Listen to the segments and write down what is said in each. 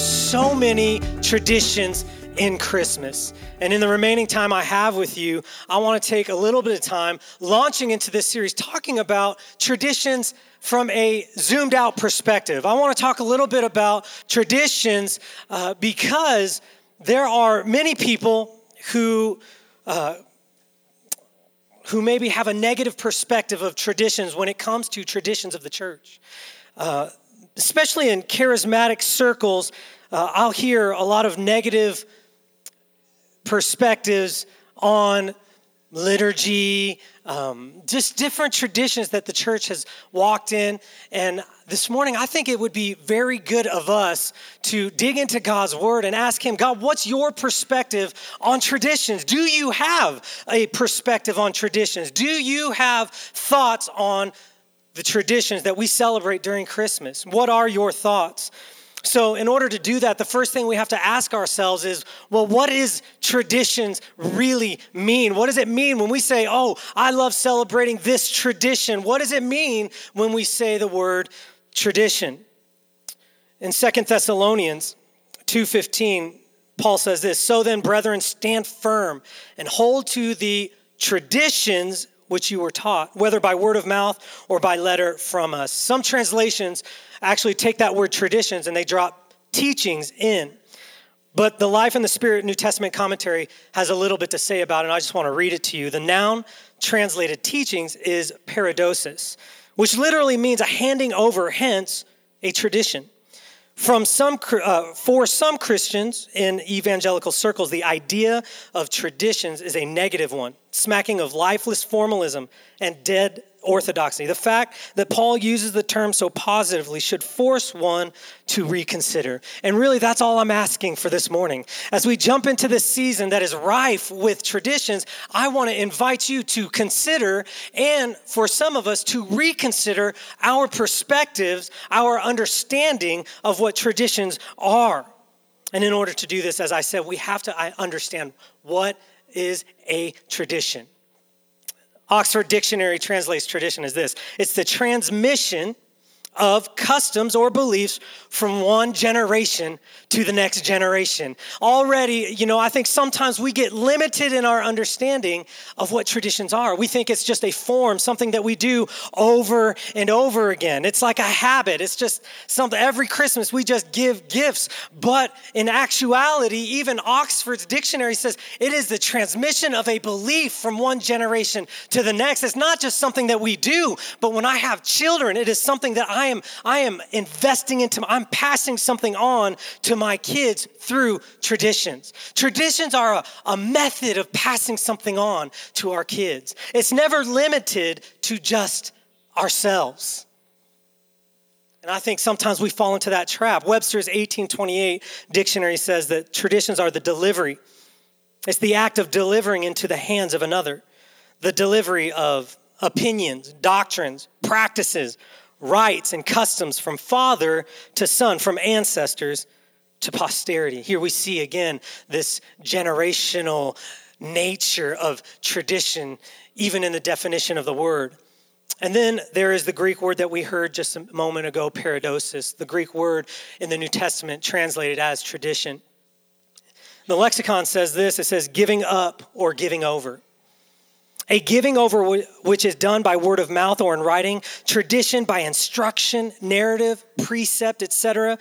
so many traditions in Christmas. And in the remaining time I have with you, I want to take a little bit of time launching into this series talking about traditions from a zoomed out perspective. I want to talk a little bit about traditions uh, because there are many people who. Uh, who maybe have a negative perspective of traditions when it comes to traditions of the church. Uh, especially in charismatic circles, uh, I'll hear a lot of negative perspectives on liturgy, um, just different traditions that the church has walked in. And this morning, I think it would be very good of us to dig into God's word and ask Him, God, what's your perspective on traditions? Do you have a perspective on traditions? Do you have thoughts on the traditions that we celebrate during Christmas? What are your thoughts? So, in order to do that, the first thing we have to ask ourselves is well, what does traditions really mean? What does it mean when we say, oh, I love celebrating this tradition? What does it mean when we say the word tradition? In Second Thessalonians 2:15, Paul says this, "So then, brethren, stand firm and hold to the traditions which you were taught, whether by word of mouth or by letter from us." Some translations actually take that word traditions and they drop teachings in. But the Life in the Spirit New Testament commentary has a little bit to say about it, and I just want to read it to you. The noun translated teachings is paradosis, which literally means a handing over, hence, a tradition. From some, uh, for some Christians in evangelical circles, the idea of traditions is a negative one, smacking of lifeless formalism and dead orthodoxy. The fact that Paul uses the term so positively should force one to reconsider. And really, that's all I'm asking for this morning. As we jump into this season that is rife with traditions, I want to invite you to consider, and for some of us, to reconsider our perspectives, our understanding of what traditions are. And in order to do this, as I said, we have to understand what is a tradition. Oxford Dictionary translates tradition as this. It's the transmission of customs or beliefs from one generation to the next generation. Already, you know, I think sometimes we get limited in our understanding of what traditions are. We think it's just a form, something that we do over and over again. It's like a habit. It's just something every Christmas we just give gifts. But in actuality, even Oxford's dictionary says it is the transmission of a belief from one generation to the next. It's not just something that we do, but when I have children, it is something that I I am, I am investing into, I'm passing something on to my kids through traditions. Traditions are a, a method of passing something on to our kids. It's never limited to just ourselves. And I think sometimes we fall into that trap. Webster's 1828 dictionary says that traditions are the delivery. It's the act of delivering into the hands of another, the delivery of opinions, doctrines, practices, rites and customs from father to son, from ancestors to posterity. Here we see again this generational nature of tradition, even in the definition of the word. And then there is the Greek word that we heard just a moment ago, paradosis, the Greek word in the New Testament translated as tradition. The lexicon says this it says giving up or giving over a giving over which is done by word of mouth or in writing, tradition by instruction, narrative, precept, etc.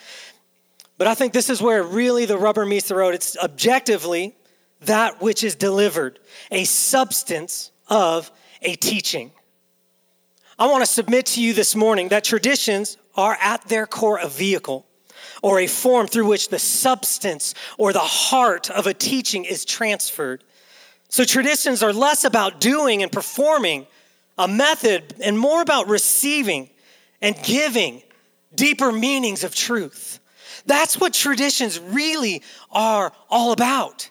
But I think this is where really the rubber meets the road. It's objectively that which is delivered, a substance of a teaching. I want to submit to you this morning that traditions are at their core a vehicle or a form through which the substance or the heart of a teaching is transferred. So traditions are less about doing and performing a method and more about receiving and giving deeper meanings of truth. That's what traditions really are all about.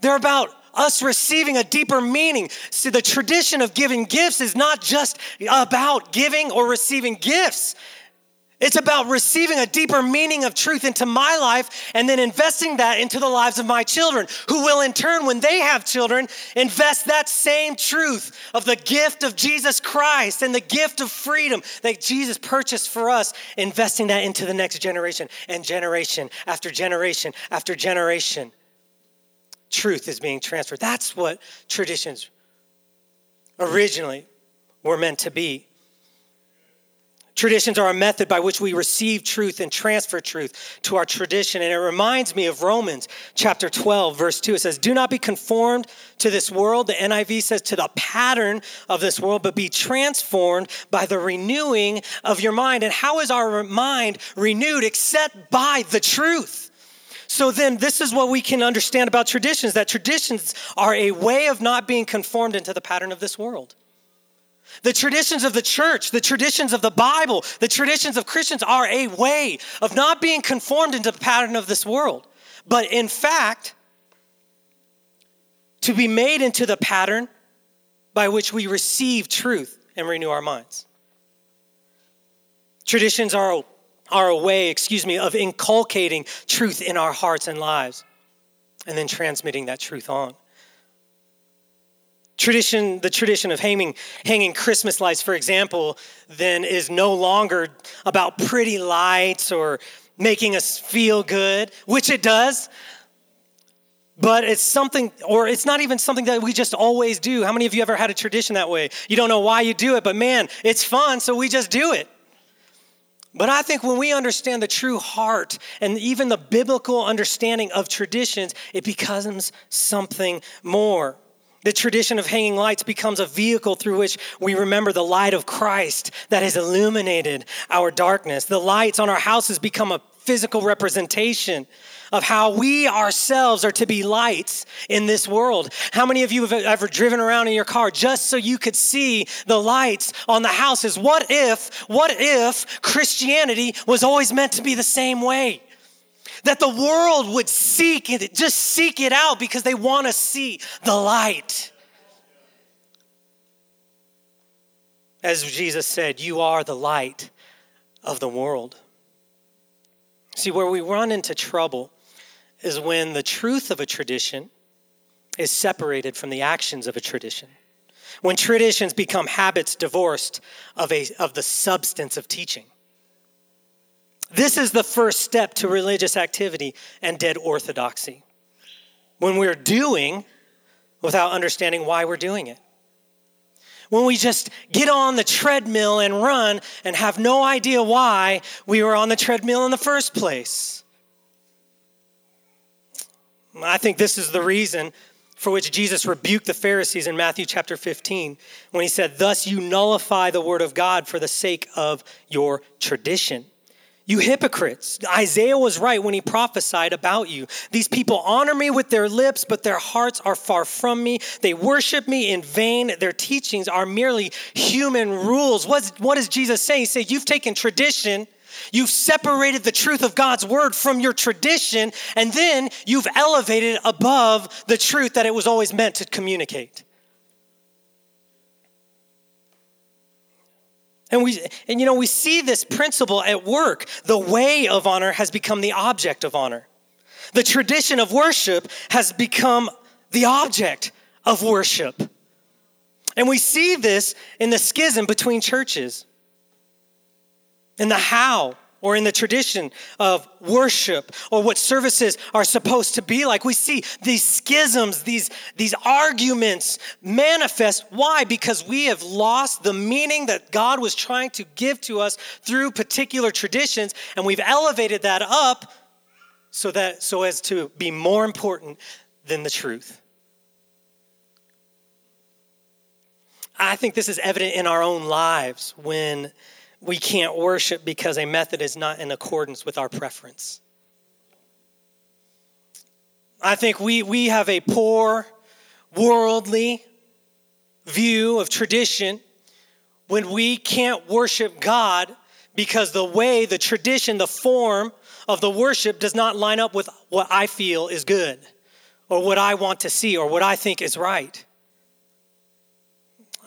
They're about us receiving a deeper meaning. See, the tradition of giving gifts is not just about giving or receiving gifts. It's about receiving a deeper meaning of truth into my life and then investing that into the lives of my children, who will in turn, when they have children, invest that same truth of the gift of Jesus Christ and the gift of freedom that Jesus purchased for us, investing that into the next generation and generation after generation after generation. Truth is being transferred. That's what traditions originally were meant to be. Traditions are a method by which we receive truth and transfer truth to our tradition. And it reminds me of Romans chapter 12, verse 2. It says, Do not be conformed to this world. The NIV says, to the pattern of this world, but be transformed by the renewing of your mind. And how is our mind renewed except by the truth? So then, this is what we can understand about traditions that traditions are a way of not being conformed into the pattern of this world. The traditions of the church, the traditions of the Bible, the traditions of Christians are a way of not being conformed into the pattern of this world, but in fact, to be made into the pattern by which we receive truth and renew our minds. Traditions are, are a way, excuse me, of inculcating truth in our hearts and lives and then transmitting that truth on. Tradition, the tradition of hanging, hanging Christmas lights, for example, then is no longer about pretty lights or making us feel good, which it does. But it's something, or it's not even something that we just always do. How many of you ever had a tradition that way? You don't know why you do it, but man, it's fun, so we just do it. But I think when we understand the true heart and even the biblical understanding of traditions, it becomes something more. The tradition of hanging lights becomes a vehicle through which we remember the light of Christ that has illuminated our darkness. The lights on our houses become a physical representation of how we ourselves are to be lights in this world. How many of you have ever driven around in your car just so you could see the lights on the houses? What if, what if Christianity was always meant to be the same way? That the world would seek it, just seek it out because they want to see the light. As Jesus said, you are the light of the world. See, where we run into trouble is when the truth of a tradition is separated from the actions of a tradition. When traditions become habits divorced of, a, of the substance of teaching. This is the first step to religious activity and dead orthodoxy. When we're doing without understanding why we're doing it. When we just get on the treadmill and run and have no idea why we were on the treadmill in the first place. I think this is the reason for which Jesus rebuked the Pharisees in Matthew chapter 15 when he said, Thus you nullify the word of God for the sake of your tradition. You hypocrites. Isaiah was right when he prophesied about you. These people honor me with their lips, but their hearts are far from me. They worship me in vain. Their teachings are merely human rules. What's, what does Jesus saying? He said, You've taken tradition. You've separated the truth of God's word from your tradition, and then you've elevated above the truth that it was always meant to communicate. And we and you know we see this principle at work. The way of honor has become the object of honor. The tradition of worship has become the object of worship. And we see this in the schism between churches. In the how or in the tradition of worship or what services are supposed to be like. We see these schisms, these, these arguments manifest. Why? Because we have lost the meaning that God was trying to give to us through particular traditions, and we've elevated that up so that so as to be more important than the truth. I think this is evident in our own lives when we can't worship because a method is not in accordance with our preference. I think we, we have a poor, worldly view of tradition when we can't worship God because the way, the tradition, the form of the worship does not line up with what I feel is good or what I want to see or what I think is right.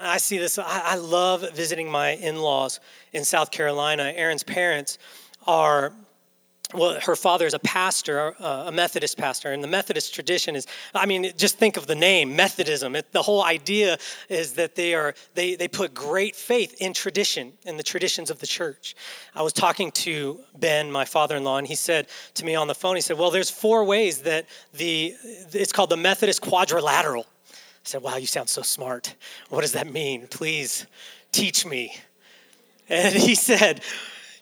I see this. I, I love visiting my in laws in South Carolina. Erin's parents are well, her father is a pastor, uh, a Methodist pastor, and the Methodist tradition is, I mean, just think of the name, Methodism. It, the whole idea is that they are, they, they put great faith in tradition, in the traditions of the church. I was talking to Ben, my father-in-law, and he said to me on the phone, he said, well, there's four ways that the, it's called the Methodist quadrilateral. Said, wow, you sound so smart. What does that mean? Please teach me. And he said,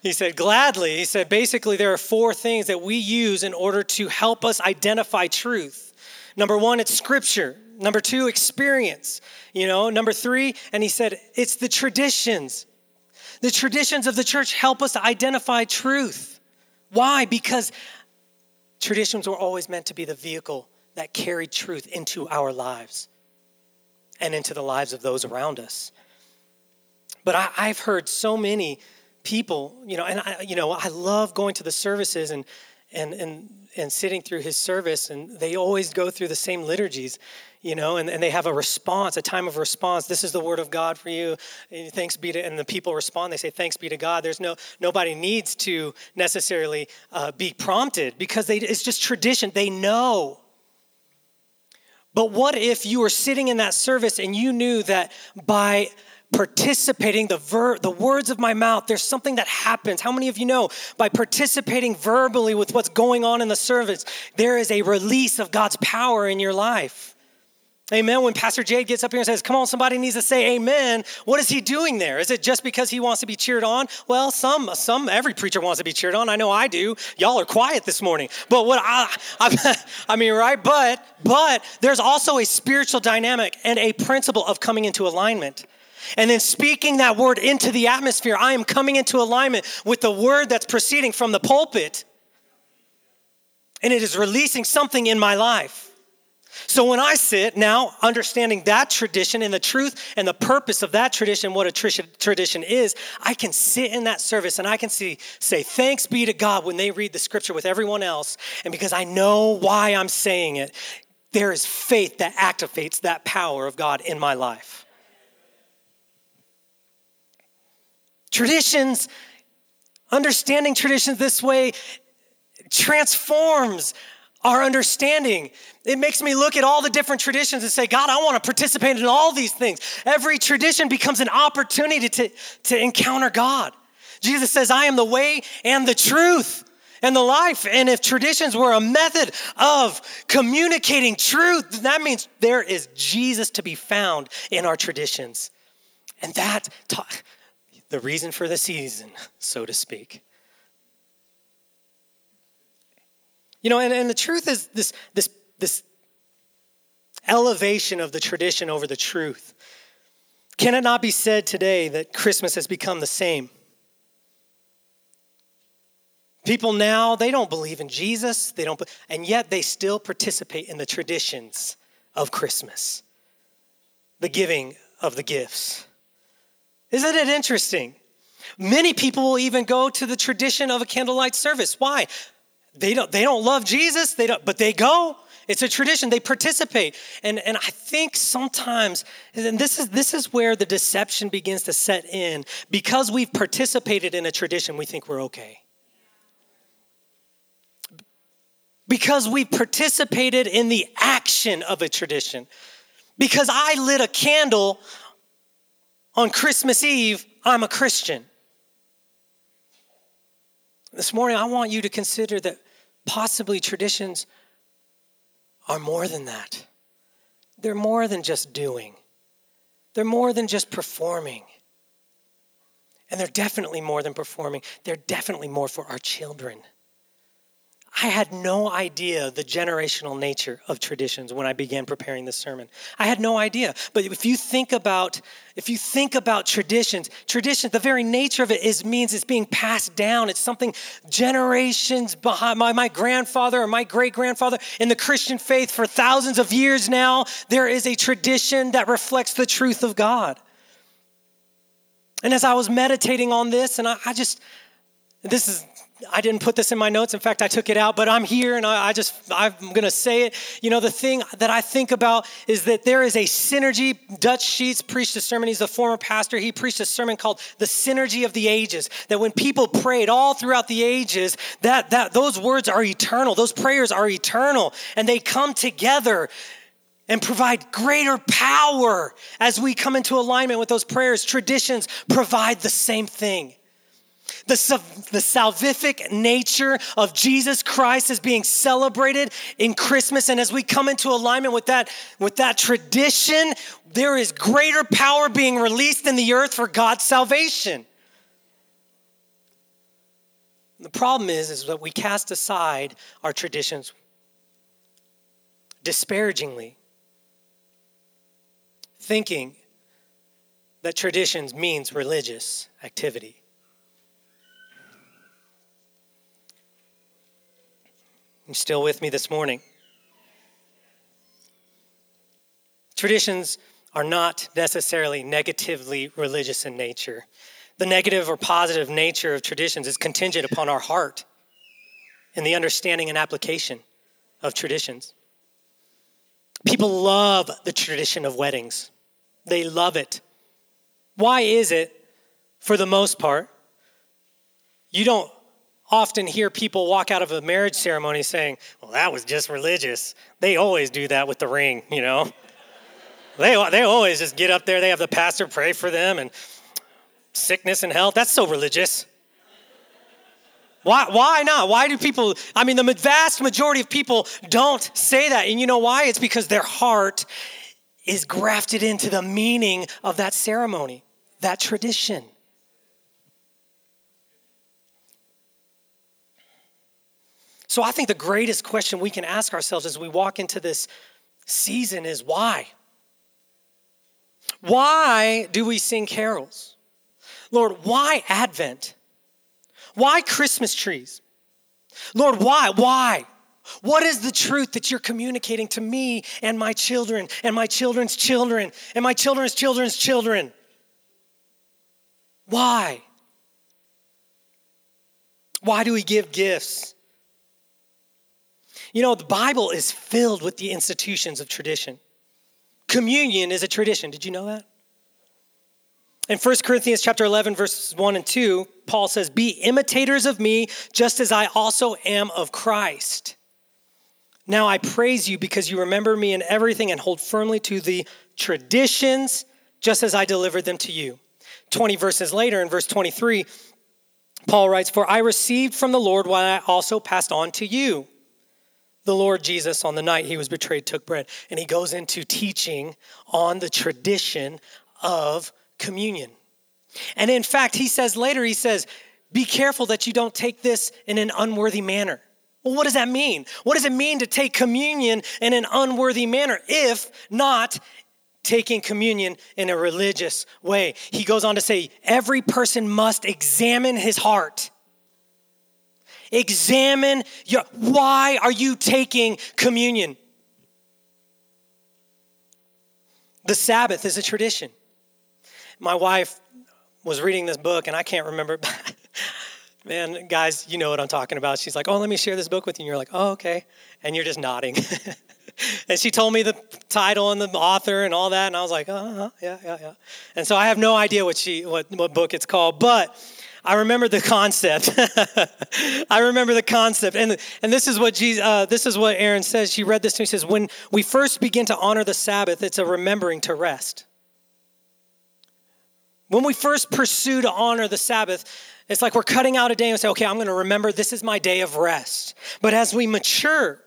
he said, gladly. He said, basically, there are four things that we use in order to help us identify truth. Number one, it's scripture. Number two, experience. You know, number three, and he said, it's the traditions. The traditions of the church help us to identify truth. Why? Because traditions were always meant to be the vehicle that carried truth into our lives and into the lives of those around us. But I, have heard so many people, you know, and I, you know, I love going to the services and and and and sitting through his service, and they always go through the same liturgies, you know, and, and they have a response, a time of response. This is the word of God for you. And thanks be to, and the people respond. They say, "Thanks be to God." There's no nobody needs to necessarily uh, be prompted because they, it's just tradition. They know. But what if you were sitting in that service and you knew that by participating the ver- the words of my mouth there's something that happens. How many of you know by participating verbally with what's going on in the service there is a release of god's power in your life amen. When pastor jade gets up here and says come on somebody needs to say amen what is he doing there? Is it just because he wants to be cheered on? Well some some every preacher wants to be cheered on. I know i do. Y'all are quiet this morning. But what i i, I mean right? But but there's also a spiritual dynamic and a principle of coming into alignment. And then speaking that word into the atmosphere, I am coming into alignment with the word that's proceeding from the pulpit. And it is releasing something in my life. So when I sit now, understanding that tradition and the truth and the purpose of that tradition, what a tradition is, I can sit in that service and I can see, say, thanks be to God when they read the scripture with everyone else. And because I know why I'm saying it, there is faith that activates that power of God in my life. Traditions, understanding traditions this way transforms our understanding. It makes me look at all the different traditions and say, God, I want to participate in all these things. Every tradition becomes an opportunity to, to encounter God. Jesus says, I am the way and the truth and the life. And if traditions were a method of communicating truth, that means there is Jesus to be found in our traditions. And that, the reason for the season, so to speak. You know, and, and the truth is this, this, this elevation of the tradition over the truth. Can it not be said today that Christmas has become the same? People now, they don't believe in Jesus, they don't, and yet they still participate in the traditions of Christmas, the giving of the gifts. Isn't it interesting? Many people will even go to the tradition of a candlelight service. Why? They don't, they don't love Jesus, they don't, but they go. It's a tradition. They participate. And, and I think sometimes, and this is, this is where the deception begins to set in. Because we've participated in a tradition, we think we're okay. Because we participated in the action of a tradition. Because I lit a candle on Christmas Eve, I'm a Christian. This morning, I want you to consider that possibly traditions are more than that. They're more than just doing, they're more than just performing. And they're definitely more than performing, they're definitely more for our children. I had no idea the generational nature of traditions when I began preparing this sermon. I had no idea. But if you think about if you think about traditions, traditions, the very nature of it is means it's being passed down. It's something generations behind my, my grandfather or my great grandfather in the Christian faith for thousands of years now. There is a tradition that reflects the truth of God. And as I was meditating on this, and I, I just this is I didn't put this in my notes. In fact, I took it out, but I'm here and I, I just, I'm going to say it. You know, the thing that I think about is that there is a synergy. Dutch Sheets preached a sermon. He's a former pastor. He preached a sermon called The Synergy of the Ages. That when people prayed all throughout the ages, that, that those words are eternal. Those prayers are eternal and they come together and provide greater power as we come into alignment with those prayers. Traditions provide the same thing. The, the salvific nature of Jesus Christ is being celebrated in Christmas. And as we come into alignment with that, with that tradition, there is greater power being released in the earth for God's salvation. The problem is, is that we cast aside our traditions disparagingly, thinking that traditions means religious activity. You still with me this morning? Traditions are not necessarily negatively religious in nature. The negative or positive nature of traditions is contingent upon our heart and the understanding and application of traditions. People love the tradition of weddings, they love it. Why is it, for the most part, you don't often hear people walk out of a marriage ceremony saying, Well, that was just religious. They always do that with the ring, you know? they, they always just get up there, they have the pastor pray for them, and sickness and health. That's so religious. Why, why not? Why do people, I mean, the vast majority of people don't say that. And you know why? It's because their heart is grafted into the meaning of that ceremony, that tradition. So I think the greatest question we can ask ourselves as we walk into this season is why? Why do we sing carols? Lord, why Advent? Why Christmas trees? Lord, why? Why? What is the truth that you're communicating to me and my children and my children's children and my children's children's children? Why? Why do we give gifts? You know, the Bible is filled with the institutions of tradition. Communion is a tradition. Did you know that? In 1 Corinthians chapter 11 verses 1 and 2, Paul says, "Be imitators of me just as I also am of Christ." Now I praise you because you remember me in everything and hold firmly to the traditions just as I delivered them to you. 20 verses later in verse 23, Paul writes, "For I received from the Lord what I also passed on to you." The Lord Jesus, on the night he was betrayed, took bread. And he goes into teaching on the tradition of communion. And in fact, he says later, he says, Be careful that you don't take this in an unworthy manner. Well, what does that mean? What does it mean to take communion in an unworthy manner, if not taking communion in a religious way? He goes on to say, Every person must examine his heart Examine your, why are you taking communion? The Sabbath is a tradition. My wife was reading this book, and I can't remember. Man, guys, you know what I'm talking about. She's like, Oh, let me share this book with you. And you're like, Oh, okay. And you're just nodding. and she told me the title and the author and all that. And I was like, uh-huh, yeah, yeah, yeah. And so I have no idea what, she, what, what book it's called. But I remember the concept. I remember the concept. And, and this is what Jesus, uh, this is what Erin says. She read this to me. She says, when we first begin to honor the Sabbath, it's a remembering to rest. When we first pursue to honor the Sabbath, it's like we're cutting out a day and say, okay, I'm going to remember this is my day of rest. But as we mature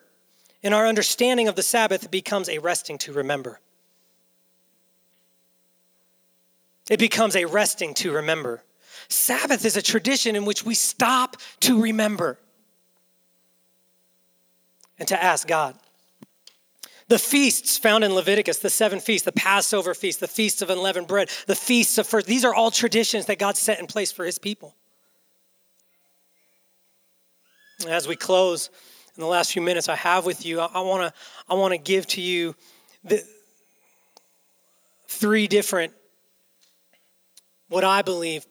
in our understanding of the Sabbath, it becomes a resting to remember. It becomes a resting to remember. Sabbath is a tradition in which we stop to remember and to ask God. The feasts found in Leviticus, the seven feasts, the Passover feast, the feasts of unleavened bread, the feasts of first, these are all traditions that God set in place for his people. As we close in the last few minutes I have with you, I want to I want to give to you the three different what I believe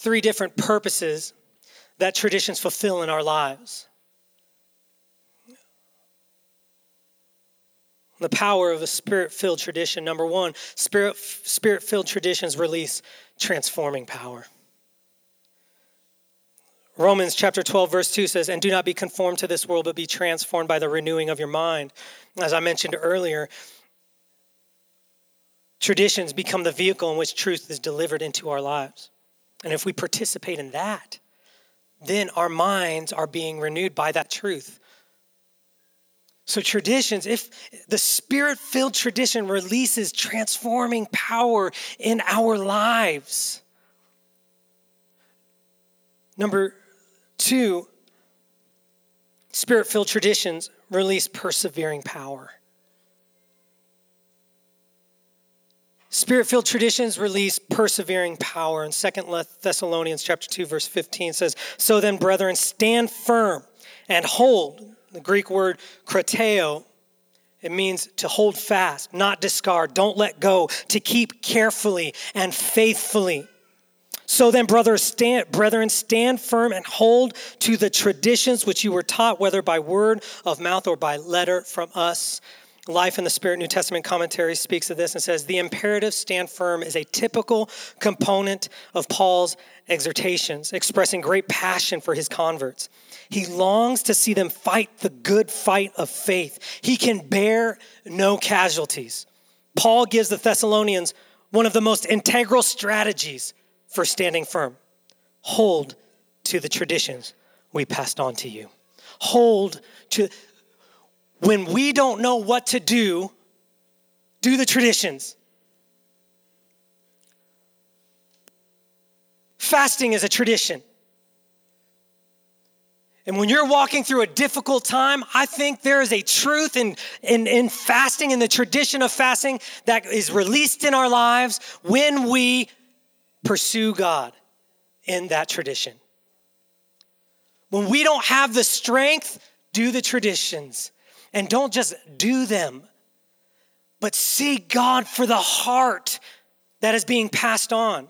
three different purposes that traditions fulfill in our lives. The power of a spirit filled tradition. Number one, spirit filled traditions release transforming power. Romans chapter 12, verse 2 says, And do not be conformed to this world, but be transformed by the renewing of your mind. As I mentioned earlier, traditions become the vehicle in which truth is delivered into our lives. And if we participate in that, then our minds are being renewed by that truth. So, traditions, if the spirit filled tradition releases transforming power in our lives. Number two, spirit filled traditions release persevering power. Spirit filled traditions release persevering power. In 2 Thessalonians chapter 2, verse 15 says, So then, brethren, stand firm and hold the Greek word krateo, it means to hold fast, not discard, don't let go, to keep carefully and faithfully. So then, brothers, stand, brethren, stand firm and hold to the traditions which you were taught, whether by word of mouth or by letter from us. Life in the Spirit New Testament commentary speaks of this and says the imperative stand firm is a typical component of Paul's exhortations, expressing great passion for his converts. He longs to see them fight the good fight of faith. He can bear no casualties. Paul gives the Thessalonians one of the most integral strategies for standing firm hold to the traditions we passed on to you. Hold to, when we don't know what to do, do the traditions. Fasting is a tradition. And when you're walking through a difficult time, I think there is a truth in, in, in fasting, in the tradition of fasting, that is released in our lives when we pursue God in that tradition. When we don't have the strength, do the traditions. And don't just do them, but see God for the heart that is being passed on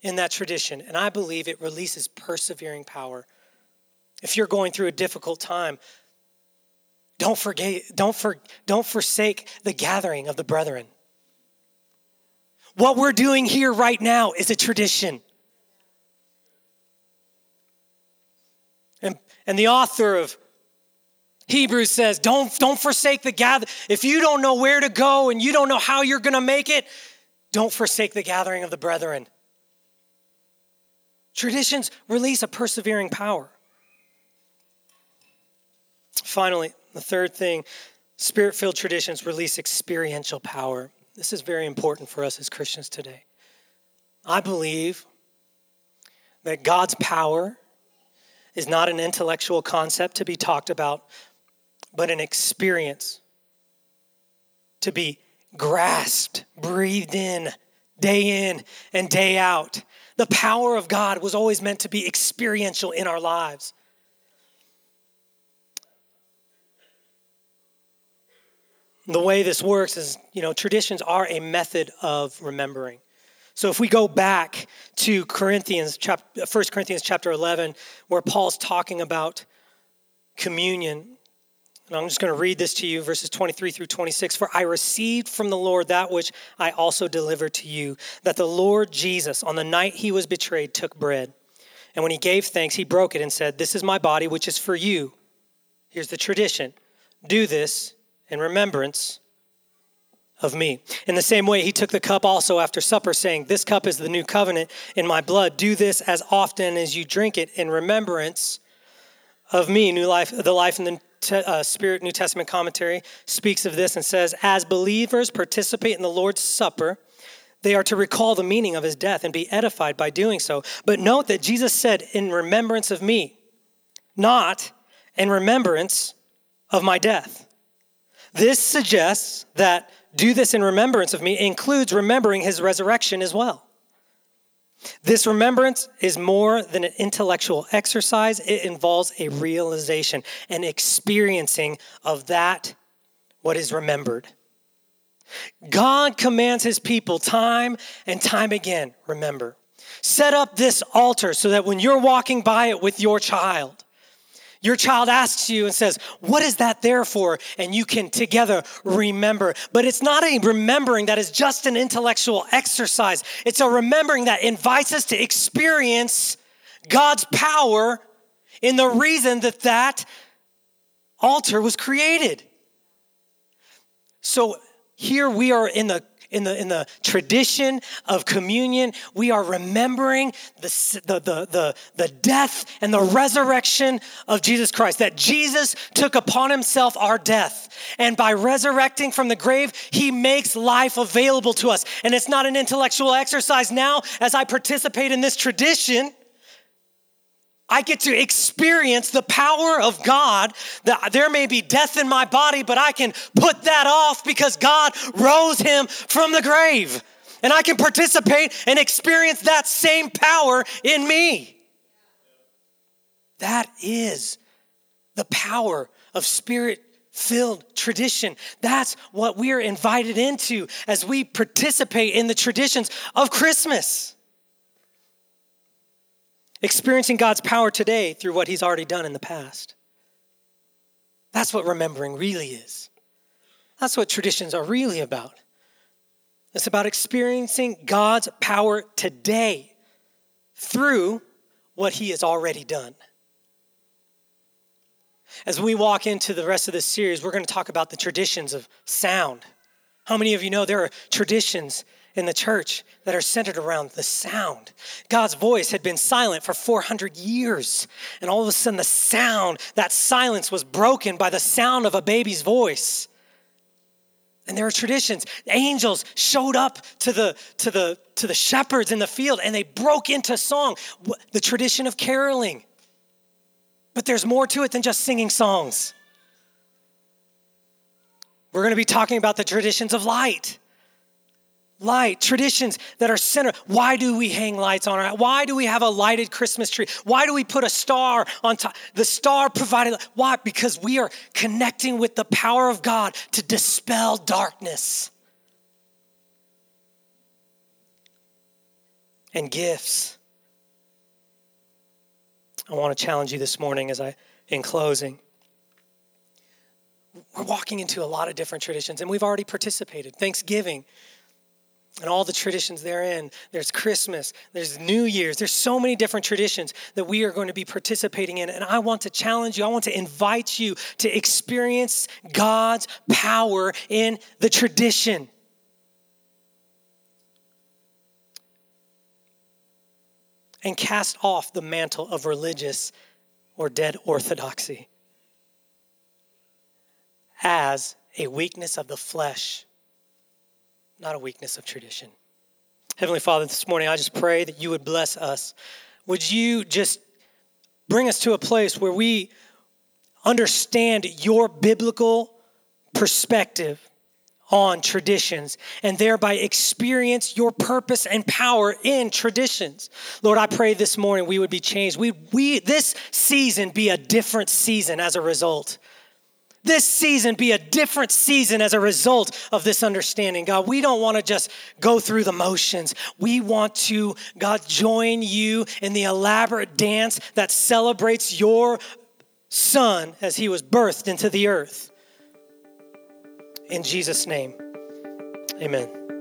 in that tradition. And I believe it releases persevering power if you're going through a difficult time, don't forget, don't, for, don't forsake the gathering of the brethren. What we're doing here right now is a tradition. And, and the author of Hebrews says, don't, don't forsake the gather. If you don't know where to go and you don't know how you're going to make it, don't forsake the gathering of the brethren. Traditions release a persevering power. Finally, the third thing spirit filled traditions release experiential power. This is very important for us as Christians today. I believe that God's power is not an intellectual concept to be talked about, but an experience to be grasped, breathed in, day in and day out. The power of God was always meant to be experiential in our lives. the way this works is, you know, traditions are a method of remembering. So if we go back to Corinthians, chapter, 1 Corinthians chapter 11, where Paul's talking about communion, I'm just going to read this to you, verses 23 through 26. For I received from the Lord that which I also delivered to you, that the Lord Jesus, on the night he was betrayed, took bread. And when he gave thanks, he broke it and said, This is my body, which is for you. Here's the tradition do this in remembrance of me. In the same way, he took the cup also after supper, saying, This cup is the new covenant in my blood. Do this as often as you drink it in remembrance of me. New life, the life in the uh, Spirit New Testament commentary speaks of this and says, As believers participate in the Lord's Supper, they are to recall the meaning of his death and be edified by doing so. But note that Jesus said, In remembrance of me, not in remembrance of my death. This suggests that do this in remembrance of me includes remembering his resurrection as well. This remembrance is more than an intellectual exercise, it involves a realization, an experiencing of that what is remembered. God commands his people time and time again remember. Set up this altar so that when you're walking by it with your child, your child asks you and says, What is that there for? And you can together remember. But it's not a remembering that is just an intellectual exercise, it's a remembering that invites us to experience God's power in the reason that that altar was created. So here we are in the in the, in the tradition of communion, we are remembering the, the, the, the, the death and the resurrection of Jesus Christ, that Jesus took upon himself our death. And by resurrecting from the grave, he makes life available to us. And it's not an intellectual exercise now as I participate in this tradition. I get to experience the power of God. That there may be death in my body, but I can put that off because God rose him from the grave. And I can participate and experience that same power in me. That is the power of spirit filled tradition. That's what we are invited into as we participate in the traditions of Christmas experiencing God's power today through what He's already done in the past. That's what remembering really is. That's what traditions are really about. It's about experiencing God's power today through what He has already done. As we walk into the rest of this series, we're going to talk about the traditions of sound. How many of you know there are traditions in the church that are centered around the sound. God's voice had been silent for 400 years, and all of a sudden, the sound, that silence was broken by the sound of a baby's voice. And there are traditions. Angels showed up to the, to, the, to the shepherds in the field and they broke into song. The tradition of caroling. But there's more to it than just singing songs. We're going to be talking about the traditions of light light, traditions that are centered. Why do we hang lights on our Why do we have a lighted Christmas tree? Why do we put a star on top? The star provided why? Because we are connecting with the power of God to dispel darkness. And gifts. I want to challenge you this morning as I in closing. We're walking into a lot of different traditions and we've already participated. Thanksgiving and all the traditions therein. There's Christmas, there's New Year's, there's so many different traditions that we are going to be participating in. And I want to challenge you, I want to invite you to experience God's power in the tradition. And cast off the mantle of religious or dead orthodoxy as a weakness of the flesh not a weakness of tradition. Heavenly Father, this morning I just pray that you would bless us. Would you just bring us to a place where we understand your biblical perspective on traditions and thereby experience your purpose and power in traditions. Lord, I pray this morning we would be changed. We, we this season be a different season as a result this season be a different season as a result of this understanding. God, we don't want to just go through the motions. We want to, God, join you in the elaborate dance that celebrates your son as he was birthed into the earth. In Jesus' name, amen.